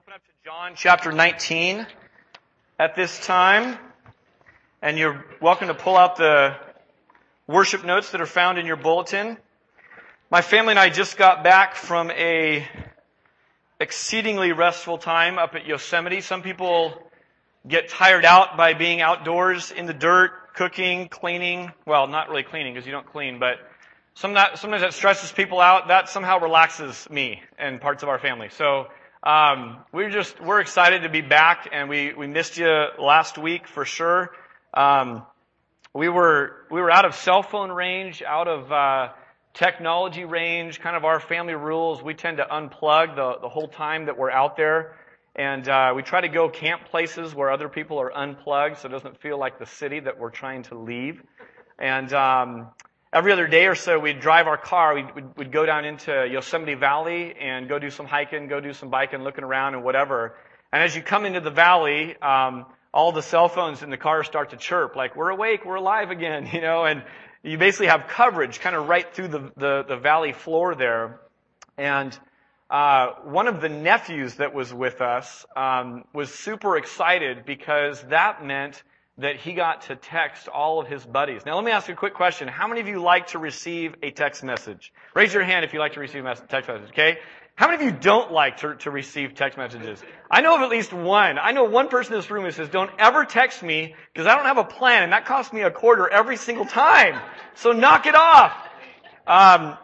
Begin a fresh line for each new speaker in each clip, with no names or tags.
open up to John chapter 19 at this time. And you're welcome to pull out the worship notes that are found in your bulletin. My family and I just got back from a exceedingly restful time up at Yosemite. Some people get tired out by being outdoors in the dirt, cooking, cleaning. Well, not really cleaning because you don't clean, but sometimes that stresses people out. That somehow relaxes me and parts of our family. So um, we're just we're excited to be back, and we we missed you last week for sure. Um, we were we were out of cell phone range, out of uh, technology range. Kind of our family rules. We tend to unplug the the whole time that we're out there, and uh, we try to go camp places where other people are unplugged, so it doesn't feel like the city that we're trying to leave. And um, every other day or so, we'd drive our car, we'd, we'd, we'd, go down into Yosemite Valley and go do some hiking, go do some biking, looking around and whatever. And as you come into the valley, um, all the cell phones in the car start to chirp, like, we're awake, we're alive again, you know, and you basically have coverage kind of right through the, the, the valley floor there. And uh, one of the nephews that was with us um, was super excited because that meant that he got to text all of his buddies. Now let me ask you a quick question. How many of you like to receive a text message? Raise your hand if you like to receive a text message, okay? How many of you don't like to, to receive text messages? I know of at least one. I know one person in this room who says, don't ever text me because I don't have a plan and that costs me a quarter every single time. So knock it off. Um,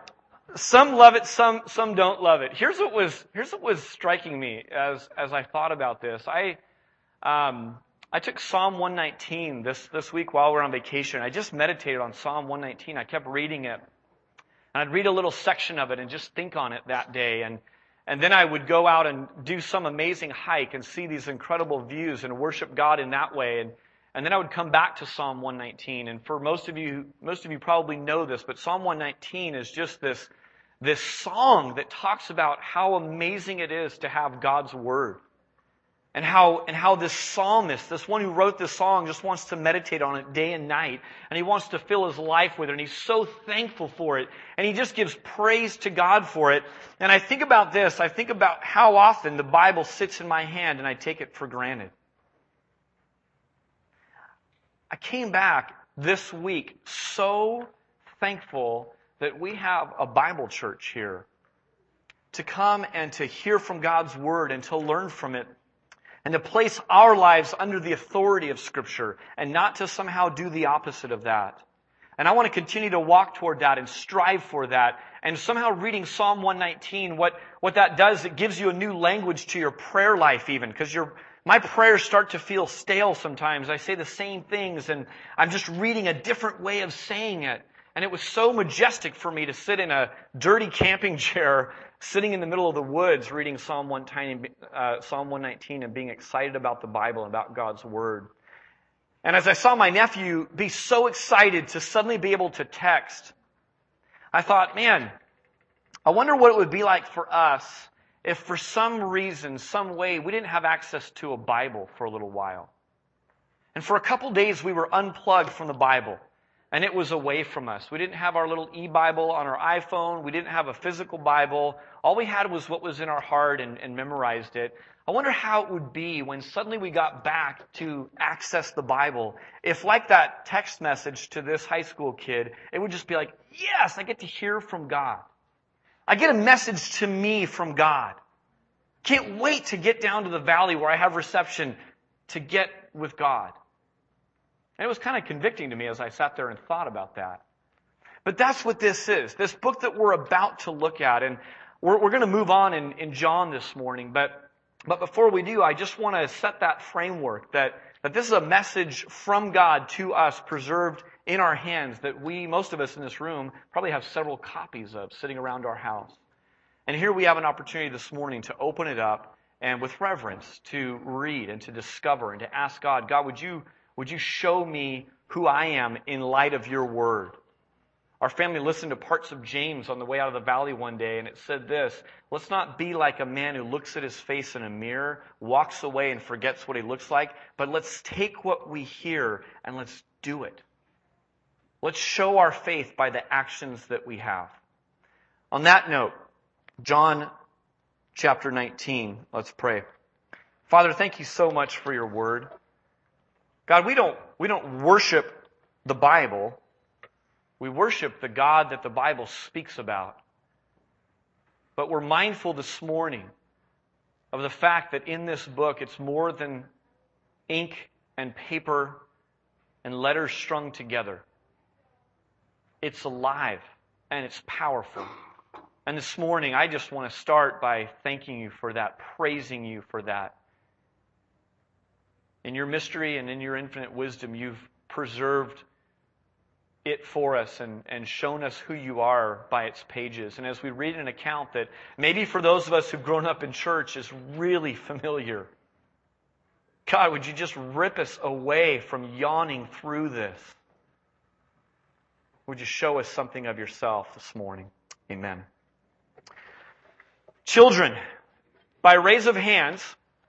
some love it, some, some don't love it. Here's what was, here's what was striking me as, as I thought about this. I, um, I took Psalm 119 this, this week while we are on vacation. I just meditated on Psalm 119. I kept reading it. And I'd read a little section of it and just think on it that day. And, and then I would go out and do some amazing hike and see these incredible views and worship God in that way. And, and then I would come back to Psalm 119. And for most of you, most of you probably know this, but Psalm 119 is just this, this song that talks about how amazing it is to have God's Word and how, and how this psalmist, this one who wrote this song, just wants to meditate on it day and night. And he wants to fill his life with it. And he's so thankful for it. And he just gives praise to God for it. And I think about this. I think about how often the Bible sits in my hand and I take it for granted. I came back this week so thankful that we have a Bible church here to come and to hear from God's Word and to learn from it and to place our lives under the authority of Scripture and not to somehow do the opposite of that. And I want to continue to walk toward that and strive for that. And somehow reading Psalm 119, what, what that does, it gives you a new language to your prayer life even, because your, my prayers start to feel stale sometimes. I say the same things and I'm just reading a different way of saying it. And it was so majestic for me to sit in a dirty camping chair sitting in the middle of the woods reading Psalm 119, uh, Psalm 119 and being excited about the Bible and about God's Word. And as I saw my nephew be so excited to suddenly be able to text, I thought, man, I wonder what it would be like for us if for some reason, some way, we didn't have access to a Bible for a little while. And for a couple days, we were unplugged from the Bible and it was away from us. We didn't have our little e-Bible on our iPhone. We didn't have a physical Bible. All we had was what was in our heart and, and, memorized it. I wonder how it would be when suddenly we got back to access the Bible. If like that text message to this high school kid, it would just be like, yes, I get to hear from God. I get a message to me from God. Can't wait to get down to the valley where I have reception to get with God. And it was kind of convicting to me as I sat there and thought about that. But that's what this is. This book that we're about to look at. And we're, we're going to move on in, in John this morning. But, but before we do, I just want to set that framework that, that this is a message from God to us preserved in our hands that we, most of us in this room, probably have several copies of sitting around our house. And here we have an opportunity this morning to open it up and with reverence to read and to discover and to ask God, God, would you would you show me who I am in light of your word? Our family listened to parts of James on the way out of the valley one day, and it said this Let's not be like a man who looks at his face in a mirror, walks away, and forgets what he looks like, but let's take what we hear and let's do it. Let's show our faith by the actions that we have. On that note, John chapter 19, let's pray. Father, thank you so much for your word. God, we don't, we don't worship the Bible. We worship the God that the Bible speaks about. But we're mindful this morning of the fact that in this book it's more than ink and paper and letters strung together. It's alive and it's powerful. And this morning, I just want to start by thanking you for that, praising you for that. In your mystery and in your infinite wisdom, you've preserved it for us and, and shown us who you are by its pages. And as we read an account that maybe for those of us who've grown up in church is really familiar, God, would you just rip us away from yawning through this? Would you show us something of yourself this morning? Amen. Children, by raise of hands,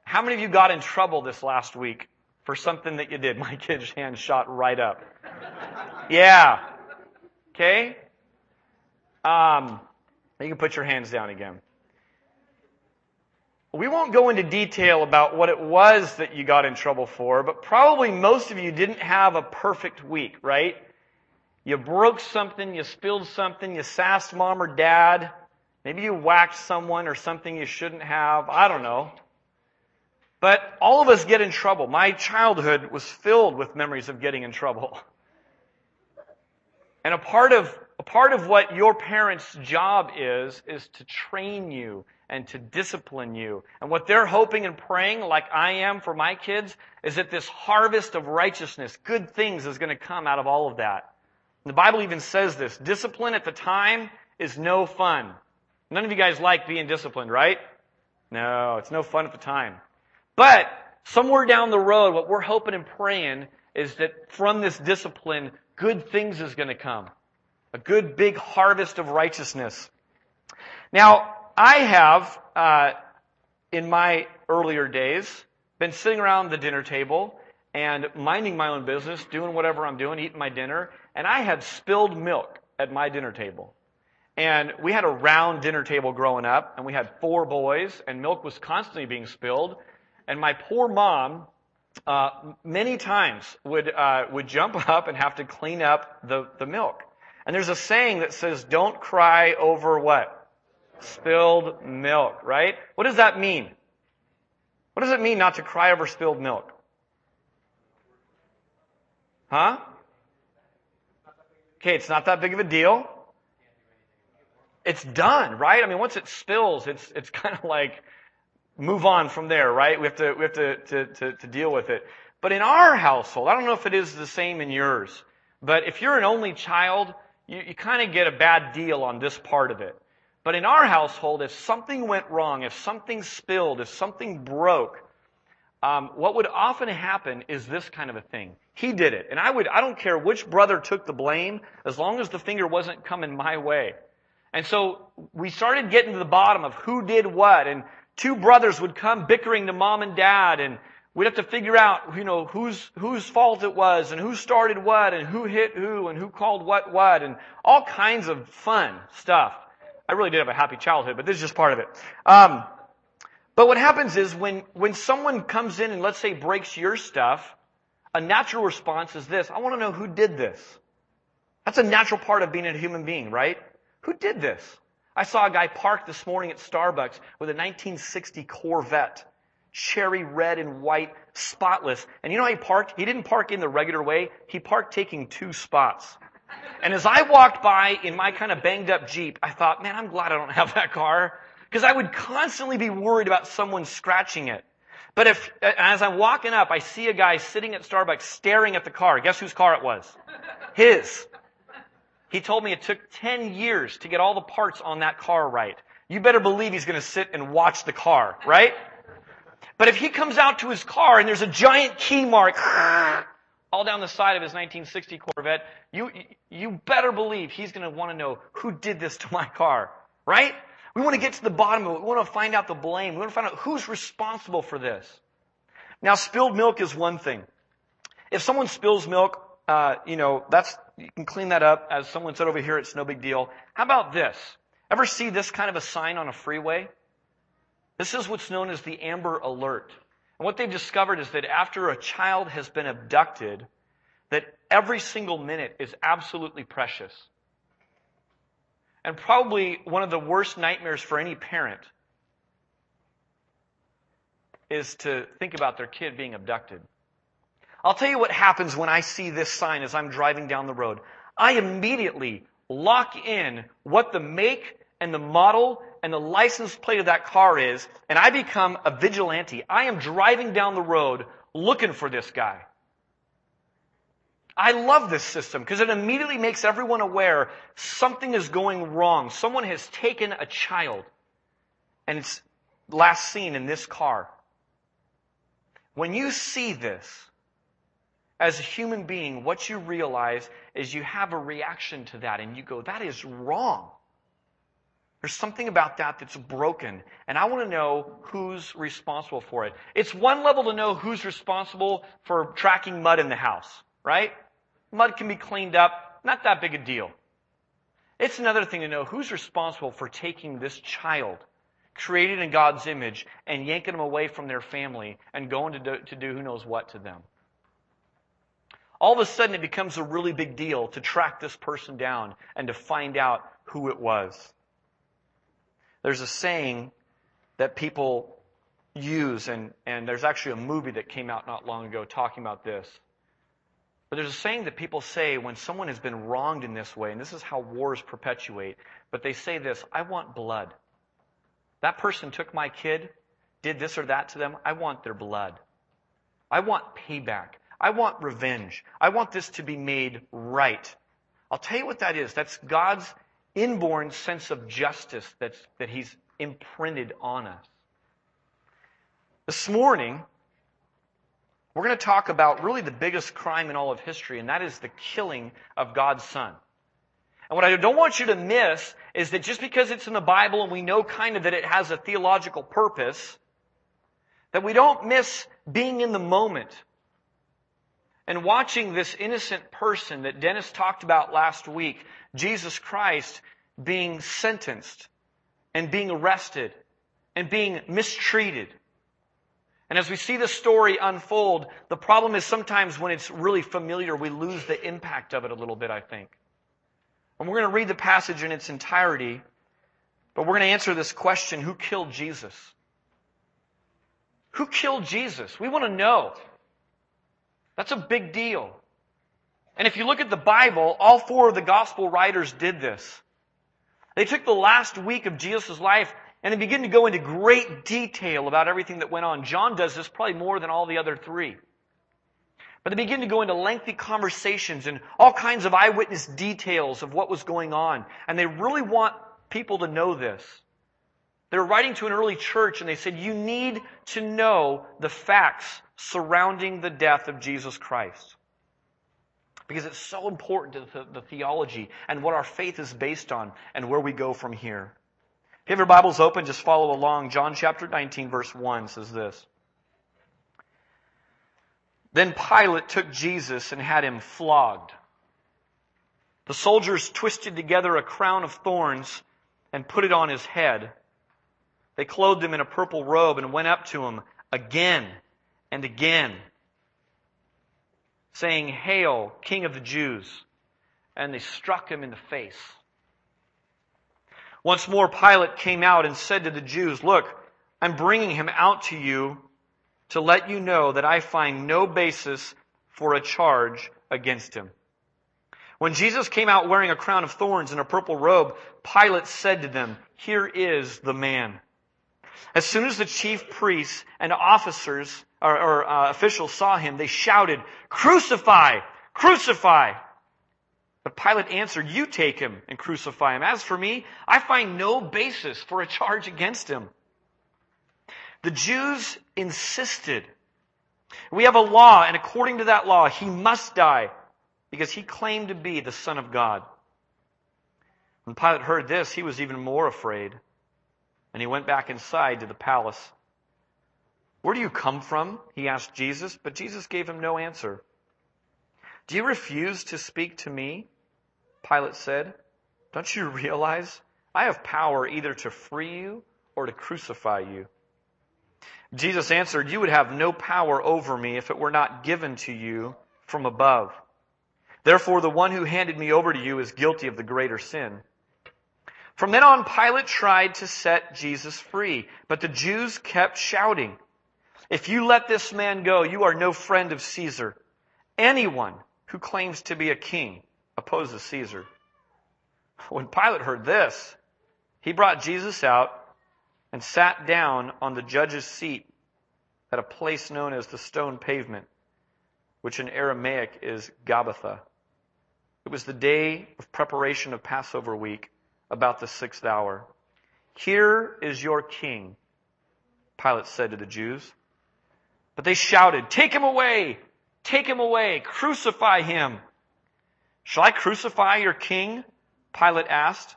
how many of you got in trouble this last week for something that you did? My kid's hand shot right up. Yeah. Okay? Um, you can put your hands down again. We won't go into detail about what it was that you got in trouble for, but probably most of you didn't have a perfect week, right? You broke something, you spilled something, you sassed mom or dad, maybe you whacked someone or something you shouldn't have, I don't know. But all of us get in trouble. My childhood was filled with memories of getting in trouble. And a part of, a part of what your parents' job is, is to train you and to discipline you. And what they're hoping and praying, like I am for my kids, is that this harvest of righteousness, good things is going to come out of all of that. And the Bible even says this. Discipline at the time is no fun. None of you guys like being disciplined, right? No, it's no fun at the time. But somewhere down the road, what we're hoping and praying is that from this discipline, good things is going to come. A good big harvest of righteousness. Now, I have, uh, in my earlier days, been sitting around the dinner table and minding my own business, doing whatever I'm doing, eating my dinner, and I had spilled milk at my dinner table. And we had a round dinner table growing up, and we had four boys, and milk was constantly being spilled. And my poor mom uh, many times would uh, would jump up and have to clean up the the milk. And there's a saying that says, "Don't cry over what spilled milk." Right? What does that mean? What does it mean not to cry over spilled milk? Huh? Okay, it's not that big of a deal. It's done, right? I mean, once it spills, it's it's kind of like move on from there, right? We have to, we have to, to, to, to, deal with it. But in our household, I don't know if it is the same in yours, but if you're an only child, you, you kind of get a bad deal on this part of it. But in our household, if something went wrong, if something spilled, if something broke, um, what would often happen is this kind of a thing. He did it. And I would, I don't care which brother took the blame, as long as the finger wasn't coming my way. And so we started getting to the bottom of who did what, and two brothers would come bickering to mom and dad and we'd have to figure out, you know, whose, whose fault it was and who started what and who hit who and who called what what and all kinds of fun stuff. I really did have a happy childhood, but this is just part of it. Um, but what happens is when, when someone comes in and let's say breaks your stuff, a natural response is this. I want to know who did this. That's a natural part of being a human being, right? Who did this? I saw a guy parked this morning at Starbucks with a 1960 Corvette. Cherry red and white, spotless. And you know how he parked? He didn't park in the regular way. He parked taking two spots. And as I walked by in my kind of banged up Jeep, I thought, man, I'm glad I don't have that car. Because I would constantly be worried about someone scratching it. But if, as I'm walking up, I see a guy sitting at Starbucks staring at the car. Guess whose car it was? His. He told me it took 10 years to get all the parts on that car right. You better believe he's going to sit and watch the car, right? But if he comes out to his car and there's a giant key mark all down the side of his 1960 Corvette, you, you better believe he's going to want to know who did this to my car, right? We want to get to the bottom of it. We want to find out the blame. We want to find out who's responsible for this. Now, spilled milk is one thing. If someone spills milk, uh, you know, that's, you can clean that up. As someone said over here, it's no big deal. How about this? Ever see this kind of a sign on a freeway? This is what's known as the Amber Alert. And what they've discovered is that after a child has been abducted, that every single minute is absolutely precious. And probably one of the worst nightmares for any parent is to think about their kid being abducted. I'll tell you what happens when I see this sign as I'm driving down the road. I immediately lock in what the make and the model and the license plate of that car is, and I become a vigilante. I am driving down the road looking for this guy. I love this system because it immediately makes everyone aware something is going wrong. Someone has taken a child and it's last seen in this car. When you see this, as a human being, what you realize is you have a reaction to that and you go, that is wrong. There's something about that that's broken, and I want to know who's responsible for it. It's one level to know who's responsible for tracking mud in the house, right? Mud can be cleaned up, not that big a deal. It's another thing to know who's responsible for taking this child, created in God's image, and yanking them away from their family and going to do, to do who knows what to them. All of a sudden, it becomes a really big deal to track this person down and to find out who it was. There's a saying that people use, and, and there's actually a movie that came out not long ago talking about this. But there's a saying that people say when someone has been wronged in this way, and this is how wars perpetuate, but they say this I want blood. That person took my kid, did this or that to them. I want their blood. I want payback. I want revenge. I want this to be made right. I'll tell you what that is. That's God's inborn sense of justice that's, that He's imprinted on us. This morning, we're going to talk about really the biggest crime in all of history, and that is the killing of God's Son. And what I don't want you to miss is that just because it's in the Bible and we know kind of that it has a theological purpose, that we don't miss being in the moment and watching this innocent person that Dennis talked about last week Jesus Christ being sentenced and being arrested and being mistreated. And as we see the story unfold, the problem is sometimes when it's really familiar, we lose the impact of it a little bit, I think. And we're going to read the passage in its entirety, but we're going to answer this question who killed Jesus? Who killed Jesus? We want to know. That's a big deal. And if you look at the Bible, all four of the gospel writers did this. They took the last week of Jesus' life and they begin to go into great detail about everything that went on. John does this probably more than all the other three. But they begin to go into lengthy conversations and all kinds of eyewitness details of what was going on. And they really want people to know this. They were writing to an early church and they said, you need to know the facts surrounding the death of Jesus Christ. Because it's so important to the, theology and what our faith is based on and where we go from here. If you have your Bibles open, just follow along. John chapter 19 verse 1 says this. Then Pilate took Jesus and had him flogged. The soldiers twisted together a crown of thorns and put it on his head. They clothed him in a purple robe and went up to him again and again saying, Hail, King of the Jews. And they struck him in the face. Once more, Pilate came out and said to the Jews, Look, I'm bringing him out to you to let you know that I find no basis for a charge against him. When Jesus came out wearing a crown of thorns and a purple robe, Pilate said to them, Here is the man. As soon as the chief priests and officers or, or uh, officials saw him, they shouted, Crucify! Crucify! But Pilate answered, You take him and crucify him. As for me, I find no basis for a charge against him. The Jews insisted. We have a law, and according to that law, he must die because he claimed to be the Son of God. When Pilate heard this, he was even more afraid, and he went back inside to the palace. Where do you come from? He asked Jesus, but Jesus gave him no answer. Do you refuse to speak to me? Pilate said. Don't you realize I have power either to free you or to crucify you? Jesus answered, You would have no power over me if it were not given to you from above. Therefore, the one who handed me over to you is guilty of the greater sin. From then on, Pilate tried to set Jesus free, but the Jews kept shouting, If you let this man go, you are no friend of Caesar. Anyone who claims to be a king opposes Caesar. When Pilate heard this, he brought Jesus out and sat down on the judge's seat at a place known as the stone pavement, which in Aramaic is Gabbatha. It was the day of preparation of Passover week, about the sixth hour. Here is your king, Pilate said to the Jews. But they shouted, Take him away! Take him away! Crucify him! Shall I crucify your king? Pilate asked.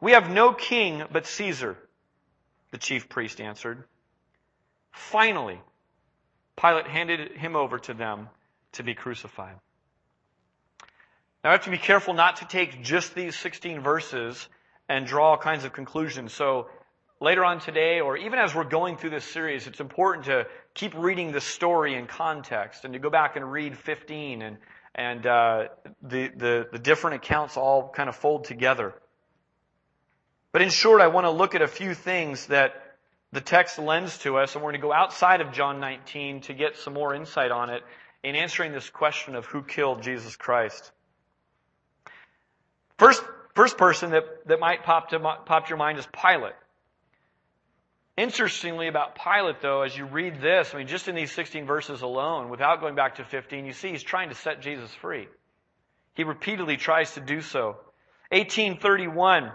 We have no king but Caesar, the chief priest answered. Finally, Pilate handed him over to them to be crucified. Now I have to be careful not to take just these 16 verses and draw all kinds of conclusions. So later on today, or even as we're going through this series, it's important to keep reading the story in context and to go back and read 15 and, and uh, the, the, the different accounts all kind of fold together. But in short, I want to look at a few things that the text lends to us, and we're going to go outside of John 19 to get some more insight on it in answering this question of who killed Jesus Christ. First, first person that, that might pop to, pop to your mind is Pilate. Interestingly about Pilate though, as you read this, I mean, just in these 16 verses alone, without going back to 15, you see he's trying to set Jesus free. He repeatedly tries to do so. 1831,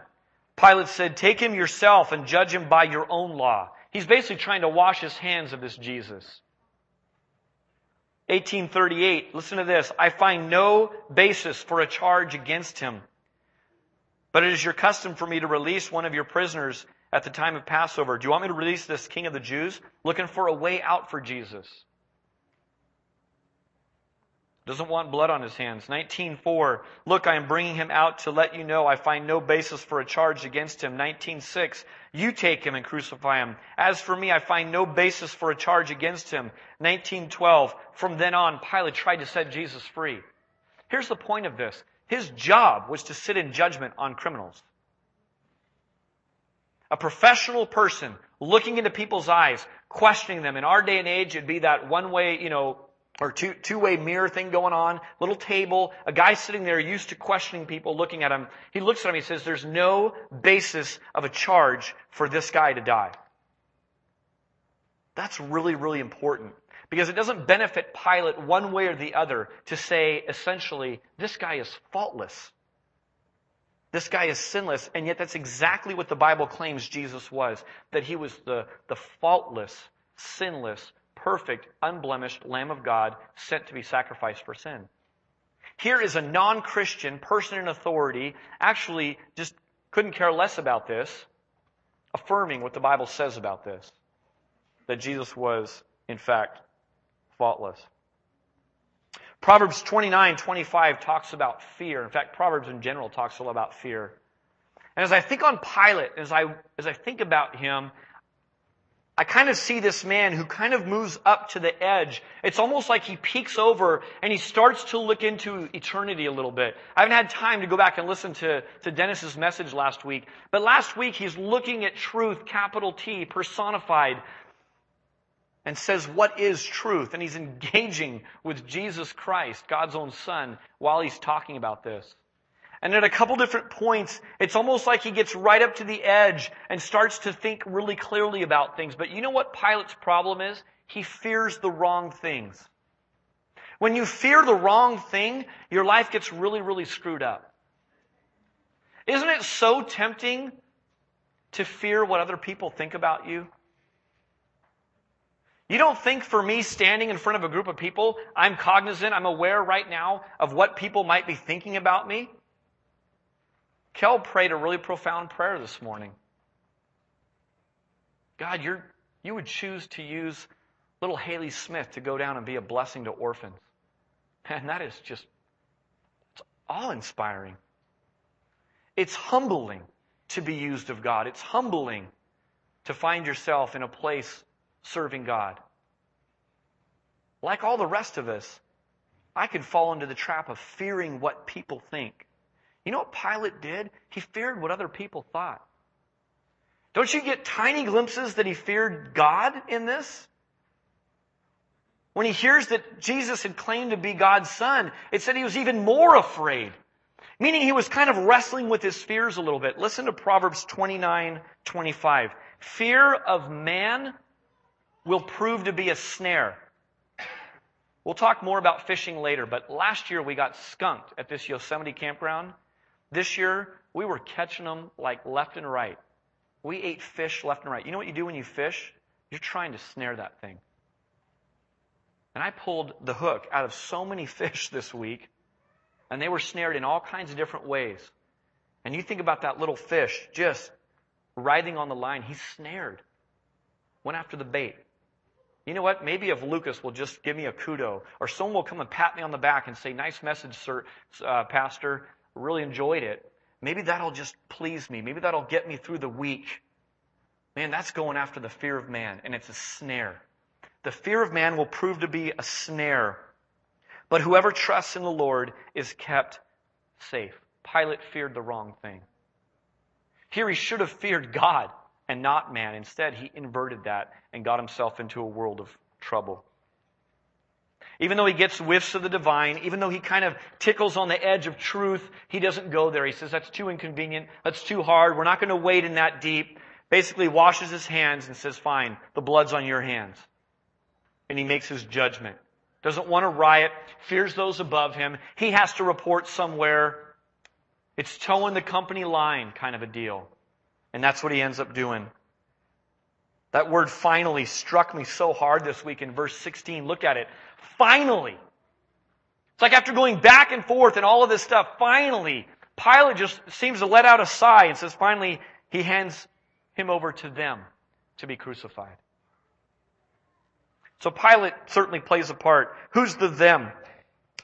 Pilate said, take him yourself and judge him by your own law. He's basically trying to wash his hands of this Jesus. 1838, listen to this. I find no basis for a charge against him. But it is your custom for me to release one of your prisoners at the time of Passover. Do you want me to release this king of the Jews? Looking for a way out for Jesus. Doesn't want blood on his hands. 19.4, look, I am bringing him out to let you know I find no basis for a charge against him. 19.6, you take him and crucify him. As for me, I find no basis for a charge against him. 19.12, from then on, Pilate tried to set Jesus free. Here's the point of this. His job was to sit in judgment on criminals. A professional person looking into people's eyes, questioning them. In our day and age, it'd be that one way, you know, or two, two-way mirror thing going on, little table, a guy sitting there used to questioning people, looking at him. He looks at him, he says, there's no basis of a charge for this guy to die. That's really, really important. Because it doesn't benefit Pilate one way or the other to say, essentially, this guy is faultless. This guy is sinless, and yet that's exactly what the Bible claims Jesus was. That he was the, the faultless, sinless, perfect, unblemished Lamb of God sent to be sacrificed for sin. Here is a non-Christian person in authority, actually just couldn't care less about this, affirming what the Bible says about this. That Jesus was, in fact, faultless. Proverbs 29, 25 talks about fear. In fact, Proverbs in general talks a lot about fear. And as I think on Pilate, as I, as I think about him, I kind of see this man who kind of moves up to the edge. It's almost like he peeks over and he starts to look into eternity a little bit. I haven't had time to go back and listen to, to Dennis's message last week, but last week he's looking at truth, capital T, personified, and says, what is truth? And he's engaging with Jesus Christ, God's own son, while he's talking about this. And at a couple different points, it's almost like he gets right up to the edge and starts to think really clearly about things. But you know what Pilate's problem is? He fears the wrong things. When you fear the wrong thing, your life gets really, really screwed up. Isn't it so tempting to fear what other people think about you? You don't think for me standing in front of a group of people, I'm cognizant, I'm aware right now of what people might be thinking about me? Kel prayed a really profound prayer this morning. God, you're, you would choose to use little Haley Smith to go down and be a blessing to orphans. And that is just it's awe inspiring. It's humbling to be used of God. It's humbling to find yourself in a place serving God. Like all the rest of us, I could fall into the trap of fearing what people think. You know what Pilate did? He feared what other people thought. Don't you get tiny glimpses that he feared God in this? When he hears that Jesus had claimed to be God's son, it said he was even more afraid. Meaning he was kind of wrestling with his fears a little bit. Listen to Proverbs 29, 25. Fear of man will prove to be a snare. We'll talk more about fishing later, but last year we got skunked at this Yosemite campground. This year we were catching them like left and right. We ate fish left and right. You know what you do when you fish? You're trying to snare that thing. And I pulled the hook out of so many fish this week, and they were snared in all kinds of different ways. And you think about that little fish just writhing on the line. He's snared. Went after the bait. You know what? Maybe if Lucas will just give me a kudo, or someone will come and pat me on the back and say, "Nice message, sir, uh, Pastor. Really enjoyed it." Maybe that'll just please me. Maybe that'll get me through the week. Man, that's going after the fear of man, and it's a snare. The fear of man will prove to be a snare. But whoever trusts in the Lord is kept safe. Pilate feared the wrong thing. Here he should have feared God and not man. Instead, he inverted that and got himself into a world of trouble. Even though he gets whiffs of the divine, even though he kind of tickles on the edge of truth, he doesn't go there. He says, that's too inconvenient. That's too hard. We're not going to wade in that deep. Basically washes his hands and says, fine, the blood's on your hands. And he makes his judgment. Doesn't want to riot, fears those above him. He has to report somewhere. It's toeing the company line kind of a deal. And that's what he ends up doing. That word finally struck me so hard this week in verse 16. Look at it. Finally. It's like after going back and forth and all of this stuff, finally, Pilate just seems to let out a sigh and says, finally, he hands him over to them to be crucified. So Pilate certainly plays a part. Who's the them?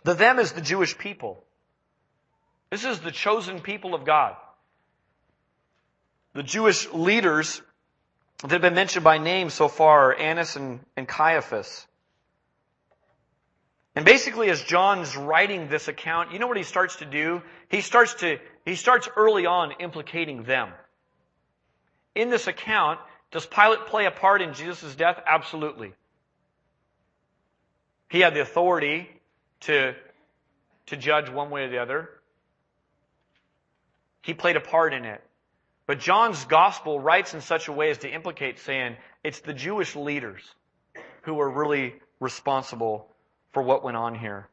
The them is the Jewish people. This is the chosen people of God. The Jewish leaders that have been mentioned by name so far are Annas and, and Caiaphas. And basically, as John's writing this account, you know what he starts to do? He starts to, he starts early on implicating them. In this account, does Pilate play a part in Jesus' death? Absolutely. He had the authority to, to judge one way or the other. He played a part in it. But John's gospel writes in such a way as to implicate saying it's the Jewish leaders who are really responsible for what went on here.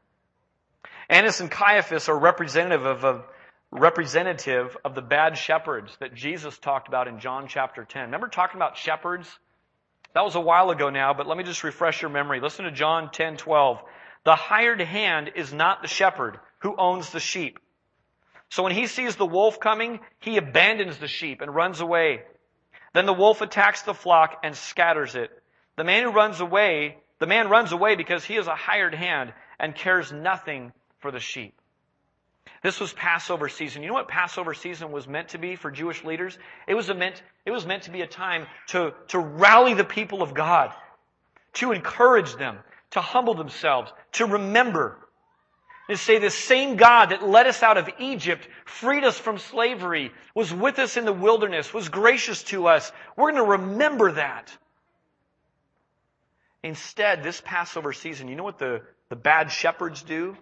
Annas and Caiaphas are representative of representative of the bad shepherds that Jesus talked about in John chapter 10. Remember talking about shepherds? That was a while ago now, but let me just refresh your memory. Listen to John 10:12. The hired hand is not the shepherd who owns the sheep. So when he sees the wolf coming, he abandons the sheep and runs away. Then the wolf attacks the flock and scatters it. The man who runs away, the man runs away because he is a hired hand and cares nothing for the sheep. This was Passover season. You know what Passover season was meant to be for Jewish leaders? It was meant, it was meant to be a time to, to rally the people of God, to encourage them, to humble themselves, to remember and say the same God that led us out of Egypt, freed us from slavery, was with us in the wilderness, was gracious to us. We're going to remember that. Instead, this Passover season, you know what the, the bad shepherds do?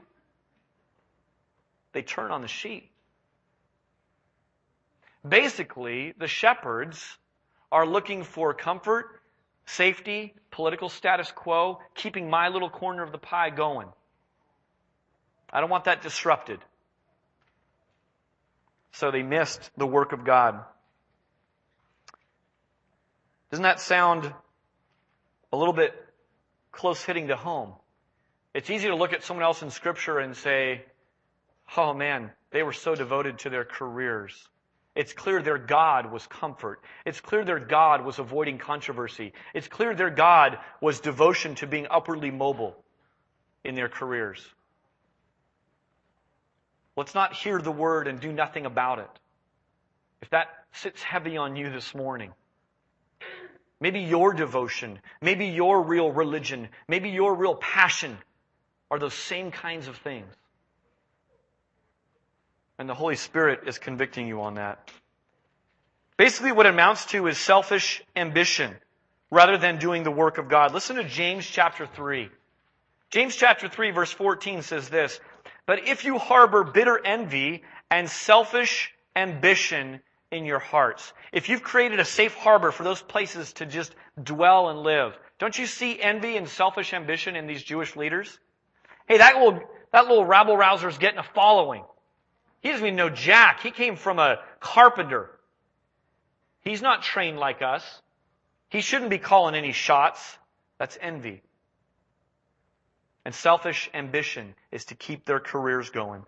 They turn on the sheep. Basically, the shepherds are looking for comfort, safety, political status quo, keeping my little corner of the pie going. I don't want that disrupted. So they missed the work of God. Doesn't that sound a little bit close hitting to home? It's easy to look at someone else in scripture and say, oh man, they were so devoted to their careers. It's clear their God was comfort. It's clear their God was avoiding controversy. It's clear their God was devotion to being upwardly mobile in their careers. Let's not hear the word and do nothing about it. If that sits heavy on you this morning, maybe your devotion, maybe your real religion, maybe your real passion are those same kinds of things. And the Holy Spirit is convicting you on that. Basically, what it amounts to is selfish ambition rather than doing the work of God. Listen to James chapter 3. James chapter 3 verse 14 says this, But if you harbor bitter envy and selfish ambition in your hearts, if you've created a safe harbor for those places to just dwell and live, don't you see envy and selfish ambition in these Jewish leaders? Hey, that little, that little rabble rouser is getting a following. He doesn't even know Jack. He came from a carpenter. He's not trained like us. He shouldn't be calling any shots. That's envy. And selfish ambition is to keep their careers going.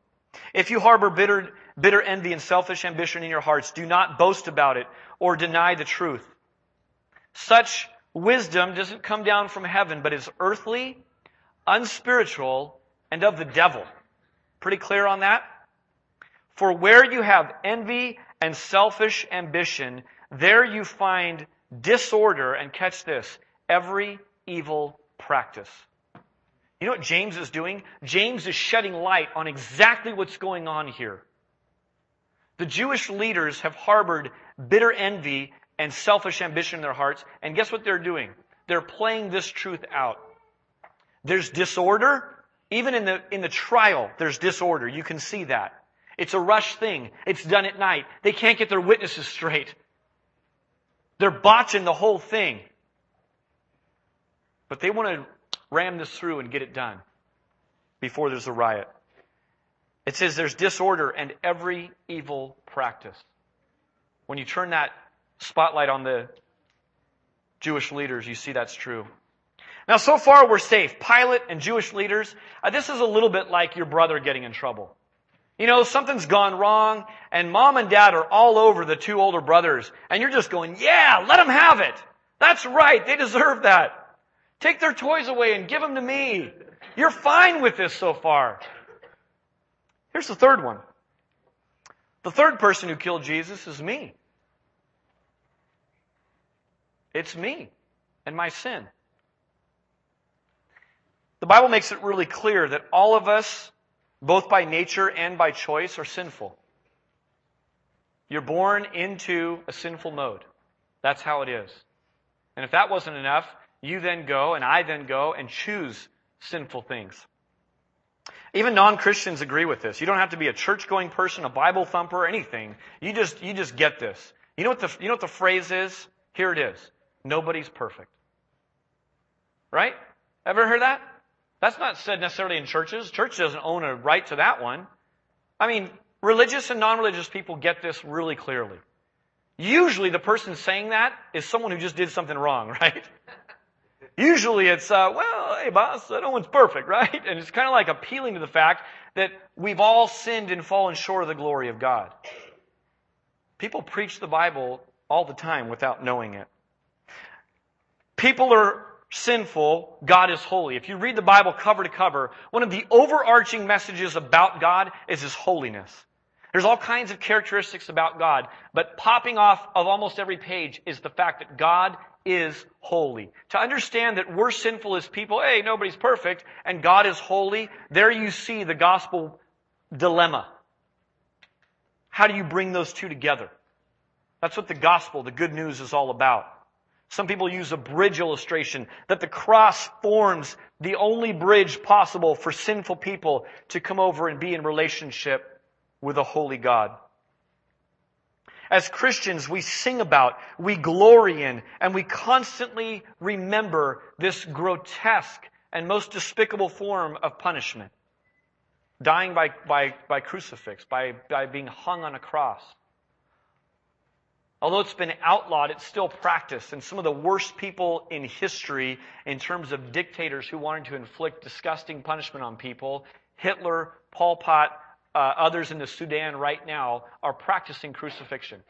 If you harbor bitter, bitter envy and selfish ambition in your hearts, do not boast about it or deny the truth. Such wisdom doesn't come down from heaven, but is earthly, unspiritual, and of the devil. Pretty clear on that? For where you have envy and selfish ambition, there you find disorder, and catch this, every evil practice. You know what James is doing? James is shedding light on exactly what's going on here. The Jewish leaders have harbored bitter envy and selfish ambition in their hearts, and guess what they're doing? They're playing this truth out. There's disorder. Even in the, in the trial, there's disorder. You can see that. It's a rush thing. It's done at night. They can't get their witnesses straight. They're botching the whole thing. But they want to ram this through and get it done before there's a riot. It says there's disorder and every evil practice. When you turn that spotlight on the Jewish leaders, you see that's true. Now, so far we're safe. Pilate and Jewish leaders, uh, this is a little bit like your brother getting in trouble. You know, something's gone wrong and mom and dad are all over the two older brothers and you're just going, yeah, let them have it. That's right. They deserve that. Take their toys away and give them to me. You're fine with this so far. Here's the third one. The third person who killed Jesus is me. It's me and my sin. The Bible makes it really clear that all of us both by nature and by choice, are sinful. You're born into a sinful mode. That's how it is. And if that wasn't enough, you then go, and I then go, and choose sinful things. Even non-Christians agree with this. You don't have to be a church-going person, a Bible thumper, or anything. You just, you just get this. You know what the, you know what the phrase is? Here it is. Nobody's perfect. Right? Ever heard that? That's not said necessarily in churches. Church doesn't own a right to that one. I mean, religious and non-religious people get this really clearly. Usually the person saying that is someone who just did something wrong, right? Usually it's, uh, well, hey boss, no one's perfect, right? And it's kind of like appealing to the fact that we've all sinned and fallen short of the glory of God. People preach the Bible all the time without knowing it. People are sinful, God is holy. If you read the Bible cover to cover, one of the overarching messages about God is His holiness. There's all kinds of characteristics about God, but popping off of almost every page is the fact that God is holy. To understand that we're sinful as people, hey, nobody's perfect, and God is holy, there you see the gospel dilemma. How do you bring those two together? That's what the gospel, the good news is all about. Some people use a bridge illustration that the cross forms the only bridge possible for sinful people to come over and be in relationship with a holy God. As Christians, we sing about, we glory in, and we constantly remember this grotesque and most despicable form of punishment. Dying by, by, by crucifix, by, by being hung on a cross. Although it's been outlawed, it's still practiced. And some of the worst people in history, in terms of dictators who wanted to inflict disgusting punishment on people, Hitler, Pol Pot, uh, others in the Sudan right now, are practicing crucifixion.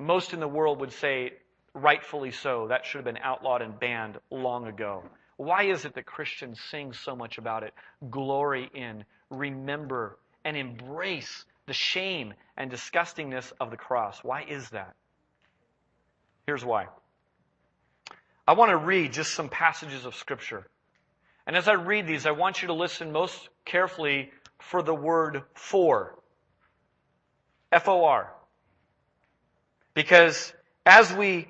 Most in the world would say, rightfully so, that should have been outlawed and banned long ago. Why is it that Christians sing so much about it? Glory in, remember, and embrace the shame and disgustingness of the cross. Why is that? Here's why. I want to read just some passages of Scripture. And as I read these, I want you to listen most carefully for the word for. F O R. Because as we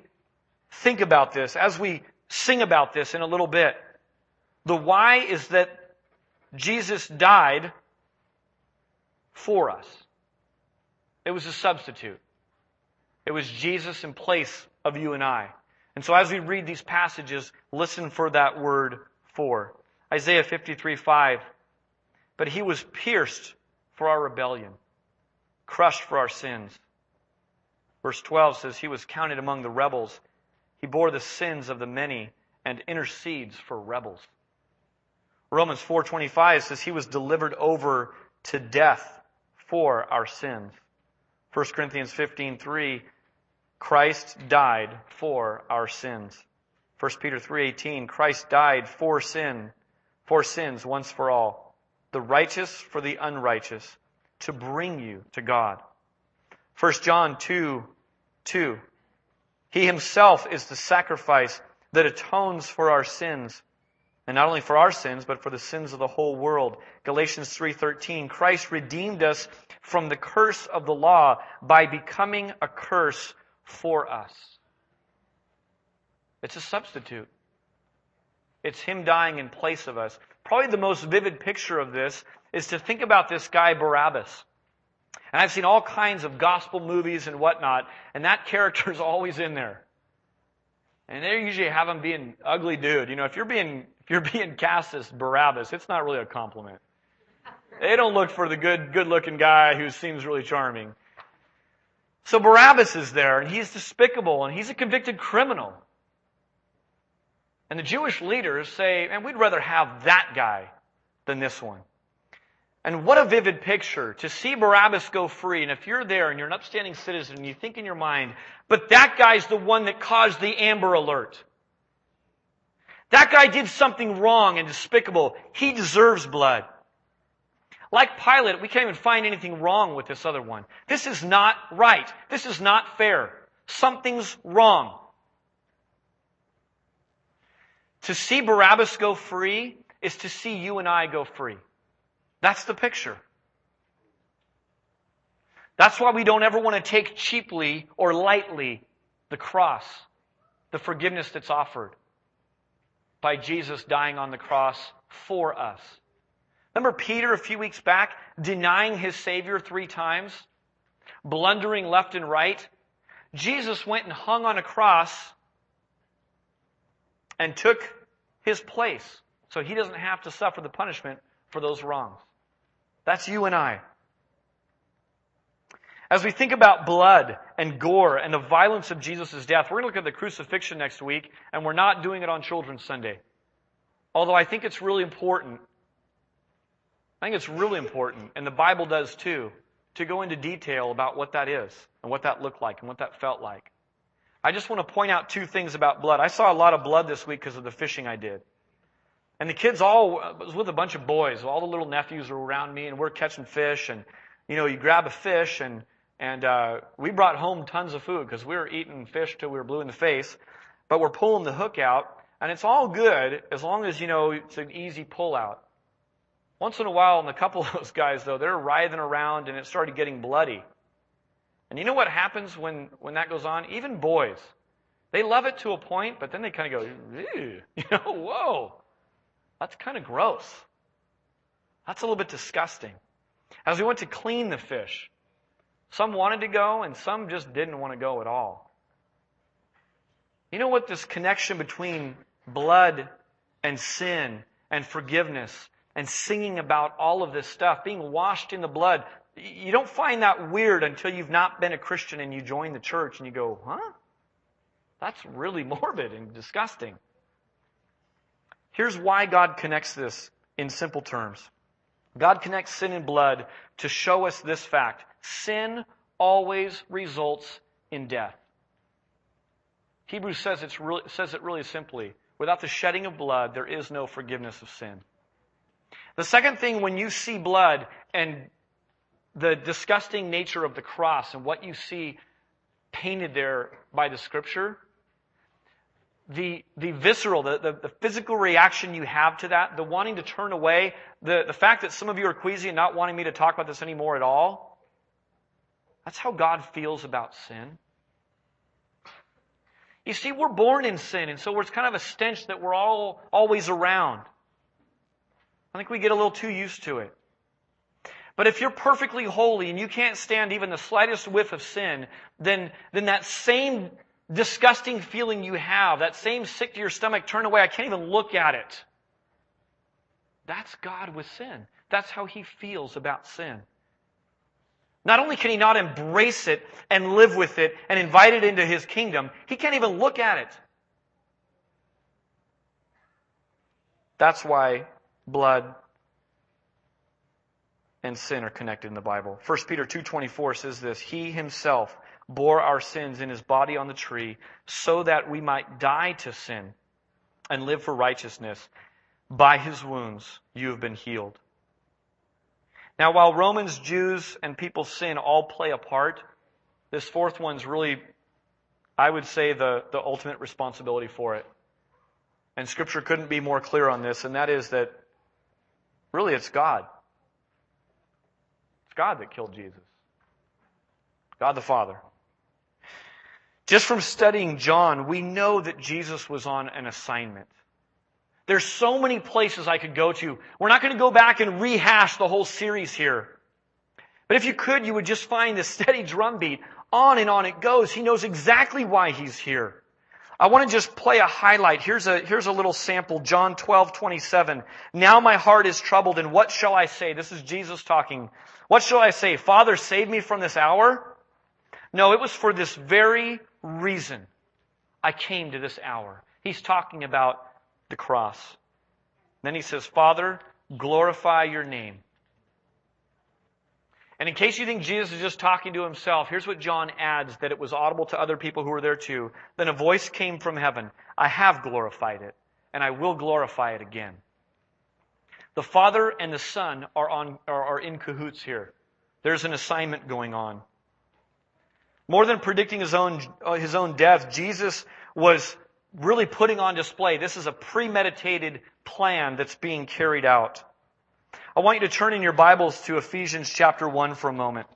think about this, as we sing about this in a little bit, the why is that Jesus died for us. It was a substitute. It was Jesus in place of you and I. And so as we read these passages, listen for that word for. Isaiah 53, 5. But he was pierced for our rebellion, crushed for our sins. Verse 12 says, He was counted among the rebels. He bore the sins of the many and intercedes for rebels. Romans 4:25 says he was delivered over to death for our sins. 1 Corinthians 15:3 Christ died for our sins. 1 Peter 3:18 Christ died for sin for sins once for all the righteous for the unrighteous to bring you to God. 1 John 2 2 He himself is the sacrifice that atones for our sins and not only for our sins but for the sins of the whole world. Galatians 3:13 Christ redeemed us from the curse of the law by becoming a curse for us. It's a substitute. It's him dying in place of us. Probably the most vivid picture of this is to think about this guy Barabbas. And I've seen all kinds of gospel movies and whatnot, and that character is always in there. And they usually have him being ugly dude. You know, if you're being if you're being cast as Barabbas, it's not really a compliment. They don't look for the good good looking guy who seems really charming. So Barabbas is there, and he's despicable, and he's a convicted criminal. And the Jewish leaders say, and we'd rather have that guy than this one. And what a vivid picture to see Barabbas go free. And if you're there and you're an upstanding citizen and you think in your mind, but that guy's the one that caused the Amber Alert. That guy did something wrong and despicable. He deserves blood. Like Pilate, we can't even find anything wrong with this other one. This is not right. This is not fair. Something's wrong. To see Barabbas go free is to see you and I go free. That's the picture. That's why we don't ever want to take cheaply or lightly the cross, the forgiveness that's offered by Jesus dying on the cross for us. Remember Peter a few weeks back denying his Savior three times, blundering left and right? Jesus went and hung on a cross and took his place so he doesn't have to suffer the punishment for those wrongs. That's you and I. As we think about blood and gore and the violence of Jesus' death, we're going to look at the crucifixion next week, and we're not doing it on Children's Sunday. Although I think it's really important I think it's really important, and the Bible does too, to go into detail about what that is and what that looked like and what that felt like. I just want to point out two things about blood. I saw a lot of blood this week because of the fishing I did. And the kids all was with a bunch of boys. All the little nephews were around me, and we're catching fish. And you know, you grab a fish, and and uh, we brought home tons of food because we were eating fish till we were blue in the face. But we're pulling the hook out, and it's all good as long as you know it's an easy pull out. Once in a while, and a couple of those guys, though, they're writhing around and it started getting bloody. And you know what happens when, when that goes on? Even boys, they love it to a point, but then they kind of go, Ew. you know, whoa, that's kind of gross. That's a little bit disgusting. As we went to clean the fish, some wanted to go and some just didn't want to go at all. You know what this connection between blood and sin and forgiveness and singing about all of this stuff, being washed in the blood. You don't find that weird until you've not been a Christian and you join the church and you go, huh? That's really morbid and disgusting. Here's why God connects this in simple terms. God connects sin and blood to show us this fact. Sin always results in death. Hebrews says, it's really, says it really simply. Without the shedding of blood, there is no forgiveness of sin. The second thing, when you see blood and the disgusting nature of the cross and what you see painted there by the scripture, the, the visceral, the, the, the, physical reaction you have to that, the wanting to turn away, the, the fact that some of you are queasy and not wanting me to talk about this anymore at all, that's how God feels about sin. You see, we're born in sin, and so it's kind of a stench that we're all always around. I think we get a little too used to it. But if you're perfectly holy and you can't stand even the slightest whiff of sin, then, then that same disgusting feeling you have, that same sick to your stomach, turn away, I can't even look at it. That's God with sin. That's how He feels about sin. Not only can He not embrace it and live with it and invite it into His kingdom, He can't even look at it. That's why blood and sin are connected in the Bible. 1 Peter 2:24 says this, he himself bore our sins in his body on the tree so that we might die to sin and live for righteousness. By his wounds you have been healed. Now while Romans, Jews, and people's sin all play a part, this fourth one's really, I would say, the, the ultimate responsibility for it. And scripture couldn't be more clear on this, and that is that really it's God. God that killed Jesus. God the Father. Just from studying John, we know that Jesus was on an assignment. There's so many places I could go to. We're not going to go back and rehash the whole series here. But if you could, you would just find the steady drumbeat. On and on it goes. He knows exactly why he's here. I want to just play a highlight. Here's a, here's a little sample. John 12, 27. Now my heart is troubled and what shall I say? This is Jesus talking. What shall I say? Father, save me from this hour? No, it was for this very reason I came to this hour. He's talking about the cross. Then he says, Father, glorify your name. And in case you think Jesus is just talking to himself, here's what John adds that it was audible to other people who were there too. Then a voice came from heaven. I have glorified it, and I will glorify it again. The Father and the Son are, on, are, are in cahoots here. There's an assignment going on. More than predicting his own, uh, his own death, Jesus was really putting on display. This is a premeditated plan that's being carried out. I want you to turn in your Bibles to Ephesians chapter 1 for a moment.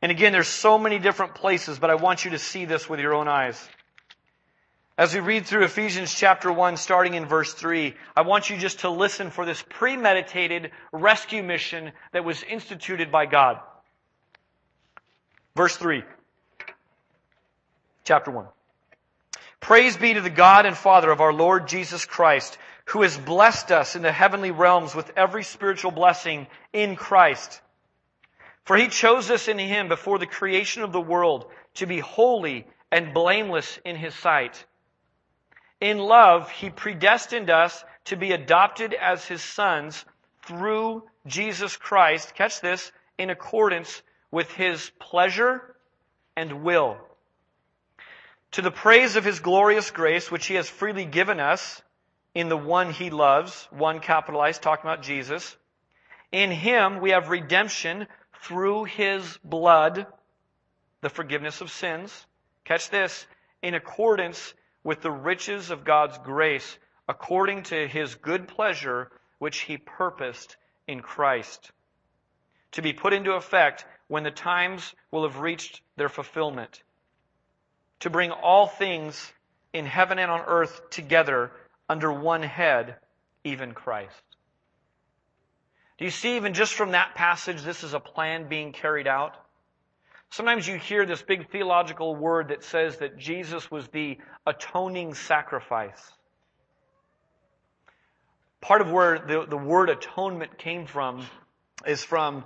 And again, there's so many different places, but I want you to see this with your own eyes. As we read through Ephesians chapter 1, starting in verse 3, I want you just to listen for this premeditated rescue mission that was instituted by God. Verse 3, chapter 1. Praise be to the God and Father of our Lord Jesus Christ, who has blessed us in the heavenly realms with every spiritual blessing in Christ. For he chose us in him before the creation of the world to be holy and blameless in his sight. In love, he predestined us to be adopted as his sons through Jesus Christ. Catch this, in accordance with his pleasure and will. To the praise of his glorious grace, which he has freely given us in the one he loves, one capitalized, talking about Jesus. In him we have redemption through his blood, the forgiveness of sins. Catch this, in accordance with the riches of God's grace, according to his good pleasure, which he purposed in Christ. To be put into effect when the times will have reached their fulfillment. To bring all things in heaven and on earth together under one head, even Christ. Do you see, even just from that passage, this is a plan being carried out? Sometimes you hear this big theological word that says that Jesus was the atoning sacrifice. Part of where the, the word atonement came from is from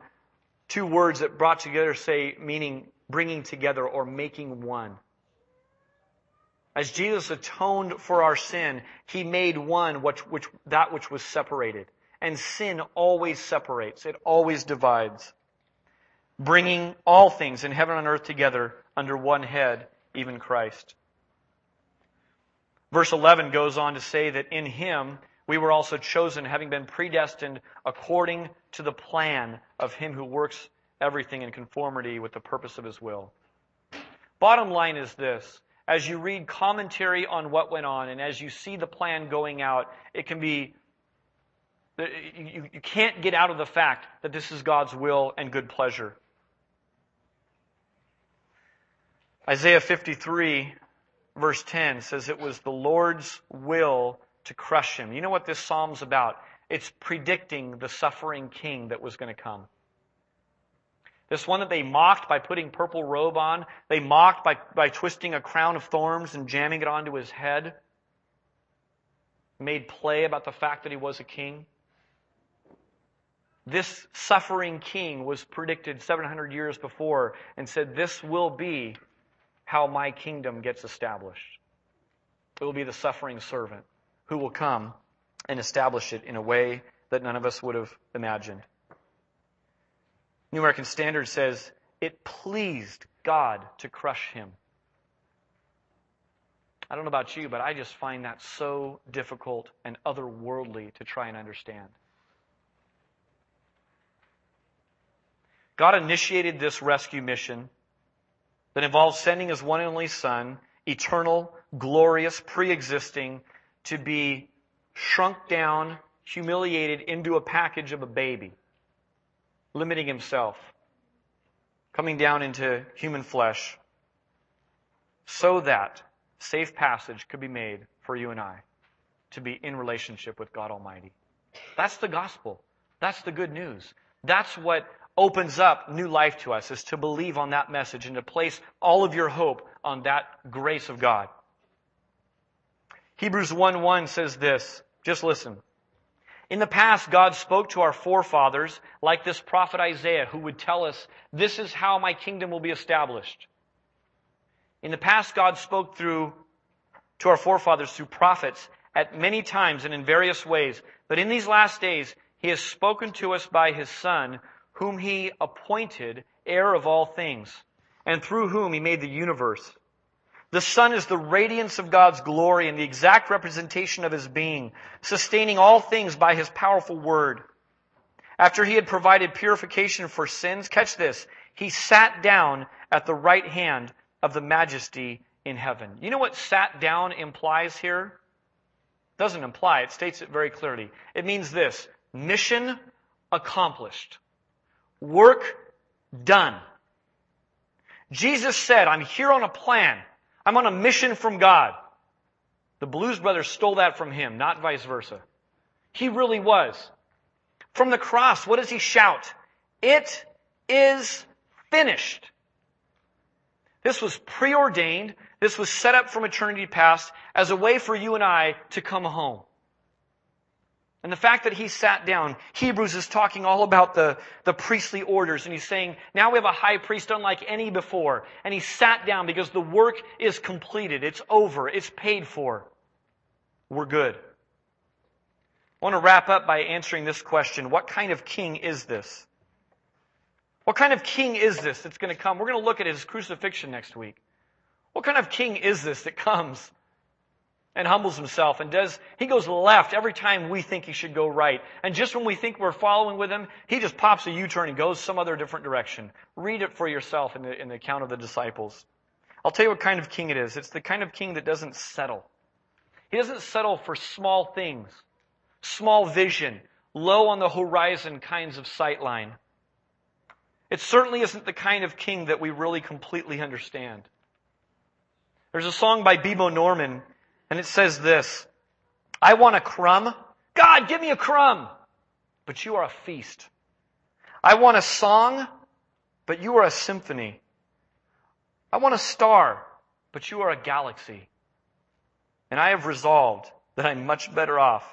two words that brought together say meaning bringing together or making one. As Jesus atoned for our sin, He made one which, which, that which was separated. And sin always separates. It always divides. Bringing all things in heaven and earth together under one head, even Christ. Verse 11 goes on to say that in Him we were also chosen, having been predestined according to the plan of Him who works everything in conformity with the purpose of His will. Bottom line is this as you read commentary on what went on and as you see the plan going out, it can be, you, you can't get out of the fact that this is God's will and good pleasure. Isaiah 53 verse 10 says it was the Lord's will to crush him. You know what this psalm's about? It's predicting the suffering king that was going to come. This one that they mocked by putting purple robe on. They mocked by, by twisting a crown of thorns and jamming it onto his head. Made play about the fact that he was a king. This suffering king was predicted 700 years before and said, This will be how my kingdom gets established. It will be the suffering servant who will come and establish it in a way that none of us would have imagined. New American Standard says, it pleased God to crush him. I don't know about you, but I just find that so difficult and otherworldly to try and understand. God initiated this rescue mission that involves sending his one and only son, eternal, glorious, pre-existing, to be shrunk down, humiliated into a package of a baby limiting himself, coming down into human flesh, so that safe passage could be made for you and I to be in relationship with God Almighty. That's the gospel. That's the good news. That's what opens up new life to us, is to believe on that message and to place all of your hope on that grace of God. Hebrews 1 1 says this. Just listen. In the past, God spoke to our forefathers, like this prophet Isaiah, who would tell us, This is how my kingdom will be established. In the past, God spoke through, to our forefathers through prophets at many times and in various ways. But in these last days, He has spoken to us by His Son, whom He appointed heir of all things, and through whom He made the universe. The Son is the radiance of God's glory and the exact representation of His being, sustaining all things by His powerful word. After He had provided purification for sins, catch this, He sat down at the right hand of the majesty in heaven. You know what sat down implies here? It doesn't imply, it states it very clearly. It means this, mission accomplished. Work done. Jesus said, I'm here on a plan. I'm on a mission from God. The Blues Brothers stole that from him, not vice versa. He really was. From the cross, what does he shout? It is finished. This was preordained. This was set up from eternity past as a way for you and I to come home. And the fact that he sat down, Hebrews is talking all about the, the priestly orders, and he's saying, now we have a high priest unlike any before. And he sat down because the work is completed. It's over. It's paid for. We're good. I want to wrap up by answering this question. What kind of king is this? What kind of king is this that's going to come? We're going to look at his crucifixion next week. What kind of king is this that comes and humbles himself and does, he goes left every time we think he should go right. And just when we think we're following with him, he just pops a U-turn and goes some other different direction. Read it for yourself in the, in the account of the disciples. I'll tell you what kind of king it is. It's the kind of king that doesn't settle. He doesn't settle for small things, small vision, low on the horizon kinds of sightline. It certainly isn't the kind of king that we really completely understand. There's a song by Bebo Norman and it says this, I want a crumb. God, give me a crumb. But you are a feast. I want a song, but you are a symphony. I want a star, but you are a galaxy. And I have resolved that I'm much better off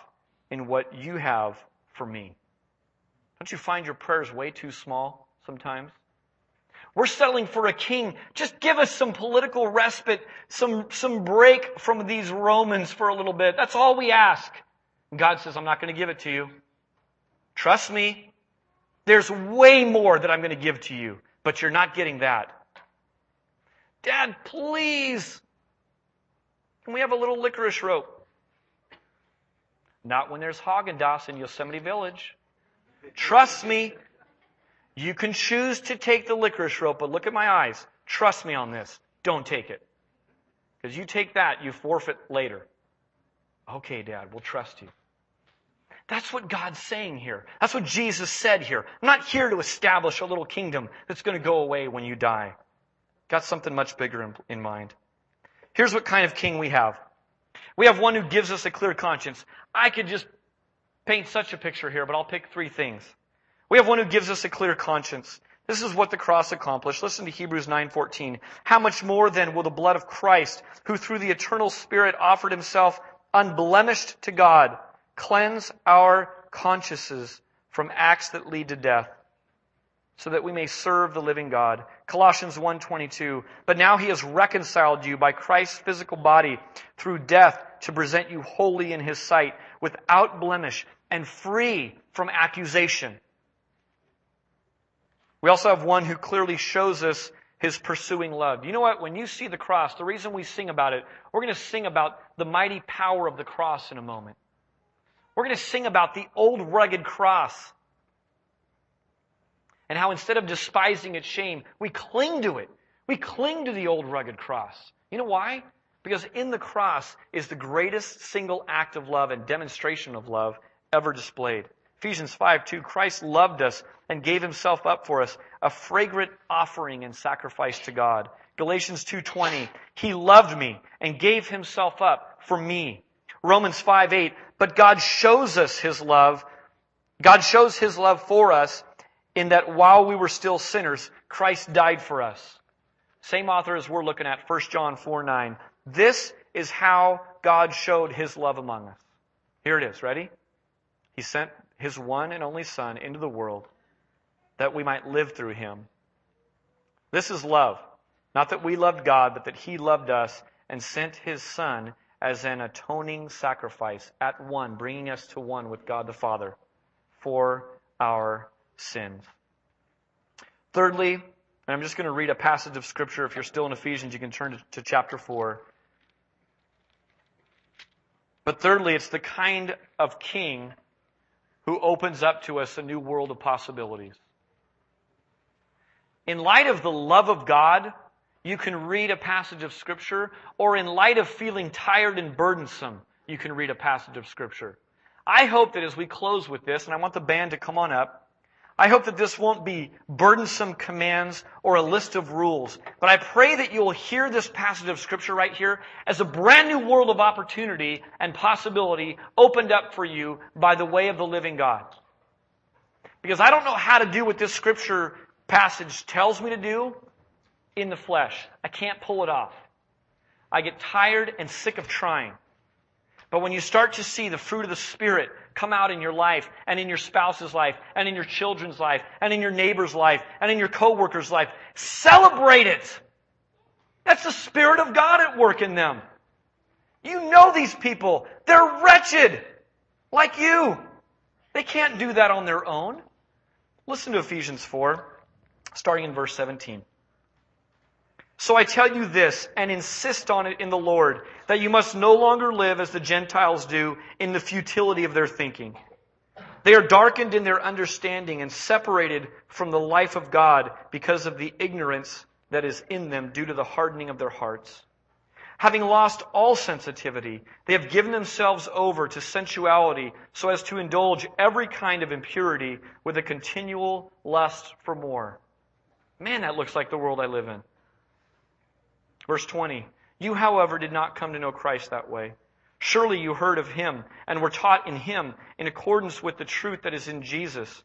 in what you have for me. Don't you find your prayers way too small sometimes? We're settling for a king. Just give us some political respite, some, some break from these Romans for a little bit. That's all we ask. God says, I'm not going to give it to you. Trust me. There's way more that I'm going to give to you, but you're not getting that. Dad, please. Can we have a little licorice rope? Not when there's Haagen-Dazs in Yosemite Village. Trust me, you can choose to take the licorice rope, but look at my eyes. Trust me on this. Don't take it. Because you take that, you forfeit later. Okay, Dad, we'll trust you. That's what God's saying here. That's what Jesus said here. I'm not here to establish a little kingdom that's going to go away when you die. Got something much bigger in, in mind. Here's what kind of king we have. We have one who gives us a clear conscience. I could just paint such a picture here, but I'll pick three things. We have one who gives us a clear conscience. This is what the cross accomplished. Listen to Hebrews 9:14. How much more then will the blood of Christ, who through the eternal Spirit offered himself unblemished to God, cleanse our consciences from acts that lead to death, so that we may serve the living God. Colossians 1:22. But now he has reconciled you by Christ's physical body through death to present you holy in his sight, without blemish and free from accusation. We also have one who clearly shows us his pursuing love. You know what? When you see the cross, the reason we sing about it, we're going to sing about the mighty power of the cross in a moment. We're going to sing about the old rugged cross and how instead of despising its shame, we cling to it. We cling to the old rugged cross. You know why? Because in the cross is the greatest single act of love and demonstration of love ever displayed. Ephesians 5 2, Christ loved us and gave himself up for us, a fragrant offering and sacrifice to God. Galatians 2:20, he loved me and gave himself up for me. Romans 5 8, but God shows us His love. God shows His love for us in that while we were still sinners, Christ died for us. Same author as we're looking at, 1 John 4 9. This is how God showed His love among us. Here it is. Ready? He sent His one and only Son into the world that we might live through Him. This is love. Not that we loved God, but that He loved us and sent His Son as an atoning sacrifice at one, bringing us to one with God the Father for our sins. Thirdly, and I'm just going to read a passage of Scripture. If you're still in Ephesians, you can turn to, chapter 4. But thirdly, it's the kind of king who opens up to us a new world of possibilities. In light of the love of God you can read a passage of Scripture, or in light of feeling tired and burdensome, you can read a passage of Scripture. I hope that as we close with this, and I want the band to come on up, I hope that this won't be burdensome commands or a list of rules, but I pray that you'll hear this passage of Scripture right here as a brand new world of opportunity and possibility opened up for you by the way of the living God. Because I don't know how to do what this Scripture passage tells me to do, in the flesh. I can't pull it off. I get tired and sick of trying. But when you start to see the fruit of the Spirit come out in your life and in your spouse's life and in your children's life and in your neighbor's life and in your coworker's life, celebrate it. That's the Spirit of God at work in them. You know these people. They're wretched. Like you. They can't do that on their own. Listen to Ephesians 4, starting in verse 17. So I tell you this and insist on it in the Lord that you must no longer live as the Gentiles do in the futility of their thinking. They are darkened in their understanding and separated from the life of God because of the ignorance that is in them due to the hardening of their hearts. Having lost all sensitivity, they have given themselves over to sensuality so as to indulge every kind of impurity with a continual lust for more. Man, that looks like the world I live in. Verse 20. You, however, did not come to know Christ that way. Surely you heard of him and were taught in him in accordance with the truth that is in Jesus.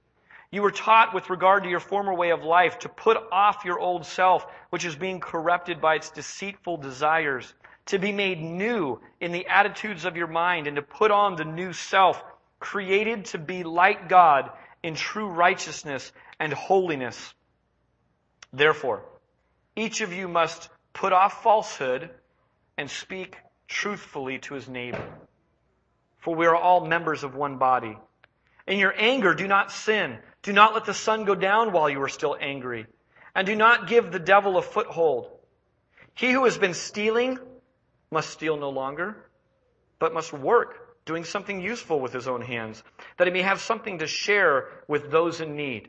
You were taught with regard to your former way of life to put off your old self, which is being corrupted by its deceitful desires, to be made new in the attitudes of your mind, and to put on the new self, created to be like God in true righteousness and holiness. Therefore, each of you must put off falsehood and speak truthfully to his neighbor. For we are all members of one body. In your anger, do not sin. Do not let the sun go down while you are still angry. And do not give the devil a foothold. He who has been stealing must steal no longer, but must work, doing something useful with his own hands, that he may have something to share with those in need.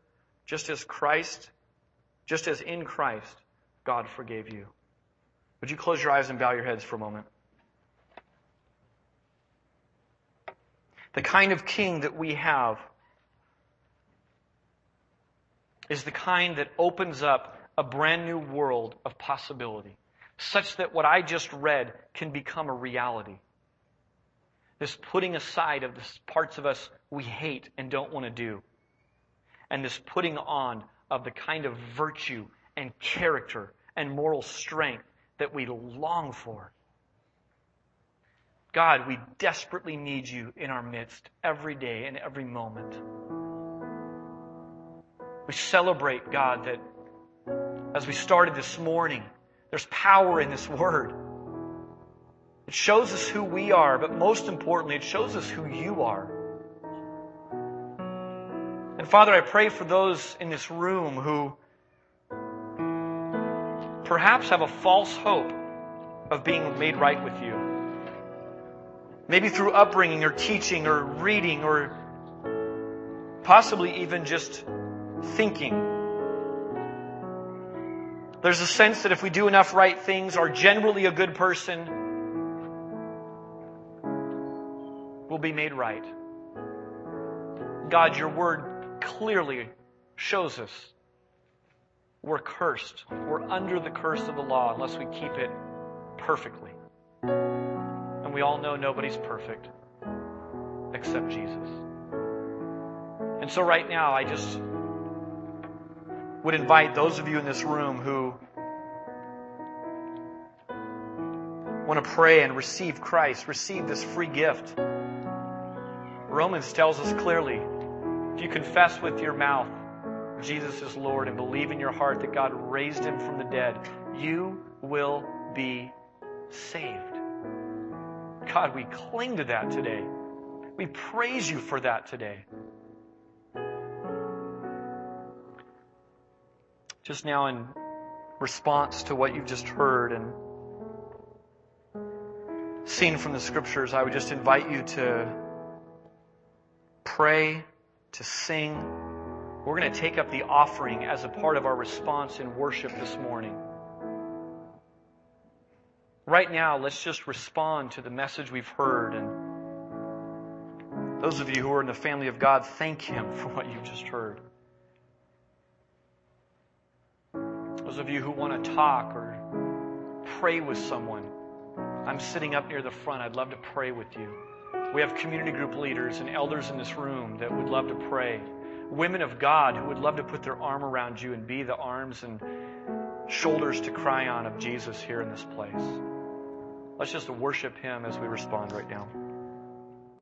just as Christ, just as in Christ, God forgave you. Would you close your eyes and bow your heads for a moment? The kind of king that we have is the kind that opens up a brand new world of possibility, such that what I just read can become a reality. This putting aside of the parts of us we hate and don't want to do, and this putting on of the kind of virtue and character and moral strength that we long for. God, we desperately need you in our midst every day and every moment. We celebrate, God, that as we started this morning, there's power in this word. It shows us who we are, but most importantly, it shows us who you are. And Father, I pray for those in this room who perhaps have a false hope of being made right with you. Maybe through upbringing or teaching or reading or possibly even just thinking. There's a sense that if we do enough right things, are generally a good person, will be made right. God, your word clearly shows us we're cursed. We're under the curse of the law unless we keep it perfectly. And we all know nobody's perfect except Jesus. And so, right now, I just would invite those of you in this room who want to pray and receive Christ, receive this free gift. Romans tells us clearly if you confess with your mouth Jesus is Lord and believe in your heart that God raised him from the dead, you will be saved. God, we cling to that today. We praise you for that today. Just now, in response to what you've just heard and seen from the scriptures, I would just invite you to pray, to sing we're going to take up the offering as a part of our response in worship this morning. Right now, let's just respond to the message we've heard. And those of you who are in the family of God, thank Him for what you've just heard. Those of you who want to talk or pray with someone, I'm sitting up near the front. I'd love to pray with you. We have community group leaders and elders in this room that would love to pray women of God who would love to put their arm around you and be the arms and shoulders to cry on of Jesus here in this place. Let's just worship Him as we respond right now.